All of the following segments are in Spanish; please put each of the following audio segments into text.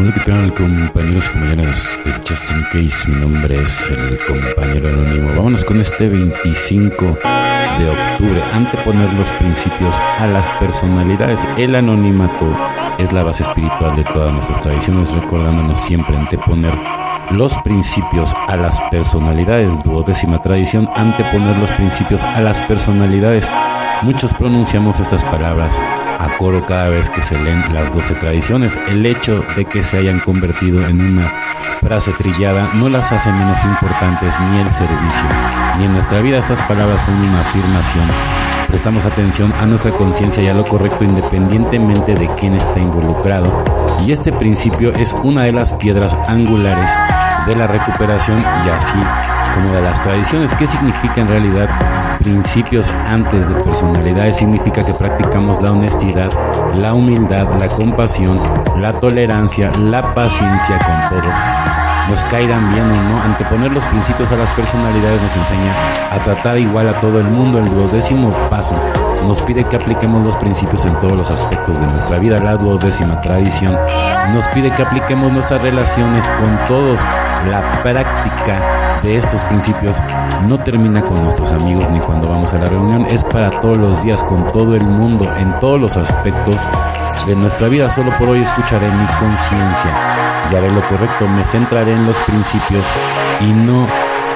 Hola, ¿qué tal compañeros y compañeras de Justin Case? Mi nombre es el compañero anónimo. Vámonos con este 25 de octubre. Anteponer los principios a las personalidades. El anonimato es la base espiritual de todas nuestras tradiciones, recordándonos siempre anteponer los principios a las personalidades. Duodécima tradición, anteponer los principios a las personalidades. Muchos pronunciamos estas palabras a coro cada vez que se leen las doce tradiciones. El hecho de que se hayan convertido en una frase trillada no las hace menos importantes ni el servicio, ni en nuestra vida estas palabras son una afirmación. Prestamos atención a nuestra conciencia y a lo correcto independientemente de quién está involucrado. Y este principio es una de las piedras angulares de la recuperación y así como de las tradiciones. ¿Qué significa en realidad principios antes de personalidades? Significa que practicamos la honestidad, la humildad, la compasión, la tolerancia, la paciencia con todos. Nos caigan bien o no, anteponer los principios a las personalidades nos enseña a tratar igual a todo el mundo. El duodécimo paso nos pide que apliquemos los principios en todos los aspectos de nuestra vida. La duodécima tradición nos pide que apliquemos nuestras relaciones con todos. La práctica de estos principios no termina con nuestros amigos ni cuando vamos a la reunión, es para todos los días, con todo el mundo, en todos los aspectos de nuestra vida. Solo por hoy escucharé mi conciencia y haré lo correcto, me centraré en los principios y no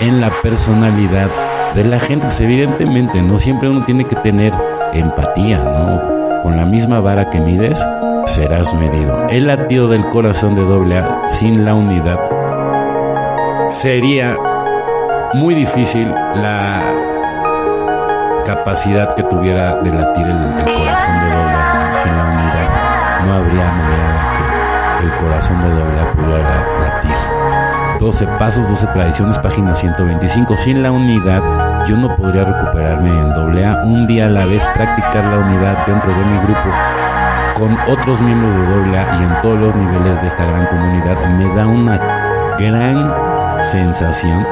en la personalidad de la gente. Pues evidentemente, no siempre uno tiene que tener empatía, ¿no? Con la misma vara que mides, serás medido. El latido del corazón de doble A sin la unidad sería muy difícil la capacidad que tuviera de latir el, corazón de doble A sin la unidad. No habría manera de que el corazón de doble A pudiera latir. 12 pasos, 12 tradiciones, página 125. Sin la unidad, yo no podría recuperarme en doble A. Un día a la vez, practicar la unidad dentro de mi grupo con otros miembros de doble A y en todos los niveles de esta gran comunidad me da una gran sensación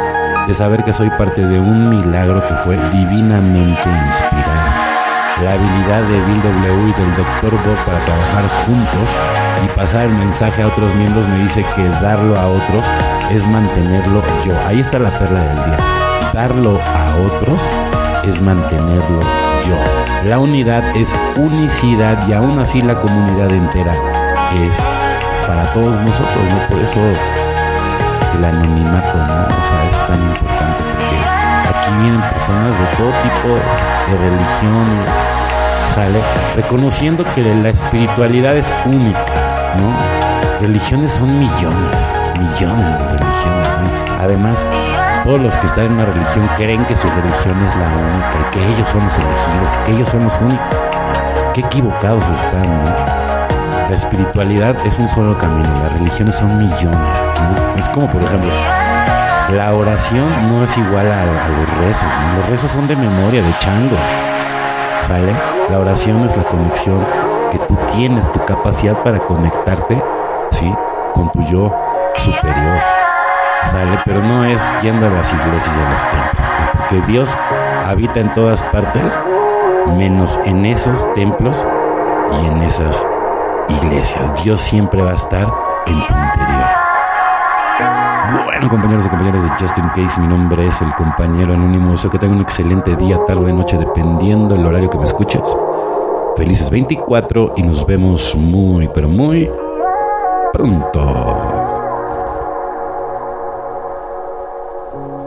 de saber que soy parte de un milagro que fue divinamente inspirado. La habilidad de Bill W y del Dr. Bob para trabajar juntos y pasar el mensaje a otros miembros me dice que darlo a otros es mantenerlo yo. Ahí está la perla del día. Darlo a otros es mantenerlo yo. La unidad es unicidad y aún así la comunidad entera es para todos nosotros, ¿no? Por eso el anonimato, ¿no? O sea, es tan importante porque aquí vienen personas de todo tipo de religión, ¿sale? Reconociendo que la espiritualidad es única, ¿no? Religiones son millones, millones de religiones. Además, todos los que están en una religión creen que su religión es la única y que ellos son los elegidos que ellos son los únicos. Qué equivocados están, ¿no? La espiritualidad es un solo camino, las religiones son millones. Es como, por ejemplo, la oración no es igual a, los rezos. Los rezos son de memoria, de changos. ¿Sale? La oración es la conexión que tú tienes, tu capacidad para conectarte, ¿sí? Con tu yo superior. ¿Sale? Pero no es yendo a las iglesias y a los templos. Porque Dios habita en todas partes, menos en esos templos y en esas iglesias. Dios siempre va a estar en tu interior. Bueno, compañeros y compañeras de Justin Case, mi nombre es el compañero anónimo. Deseo que tengan un excelente día, tarde, noche, dependiendo del horario que me escuches. Felices 24 y nos vemos muy, pero muy pronto.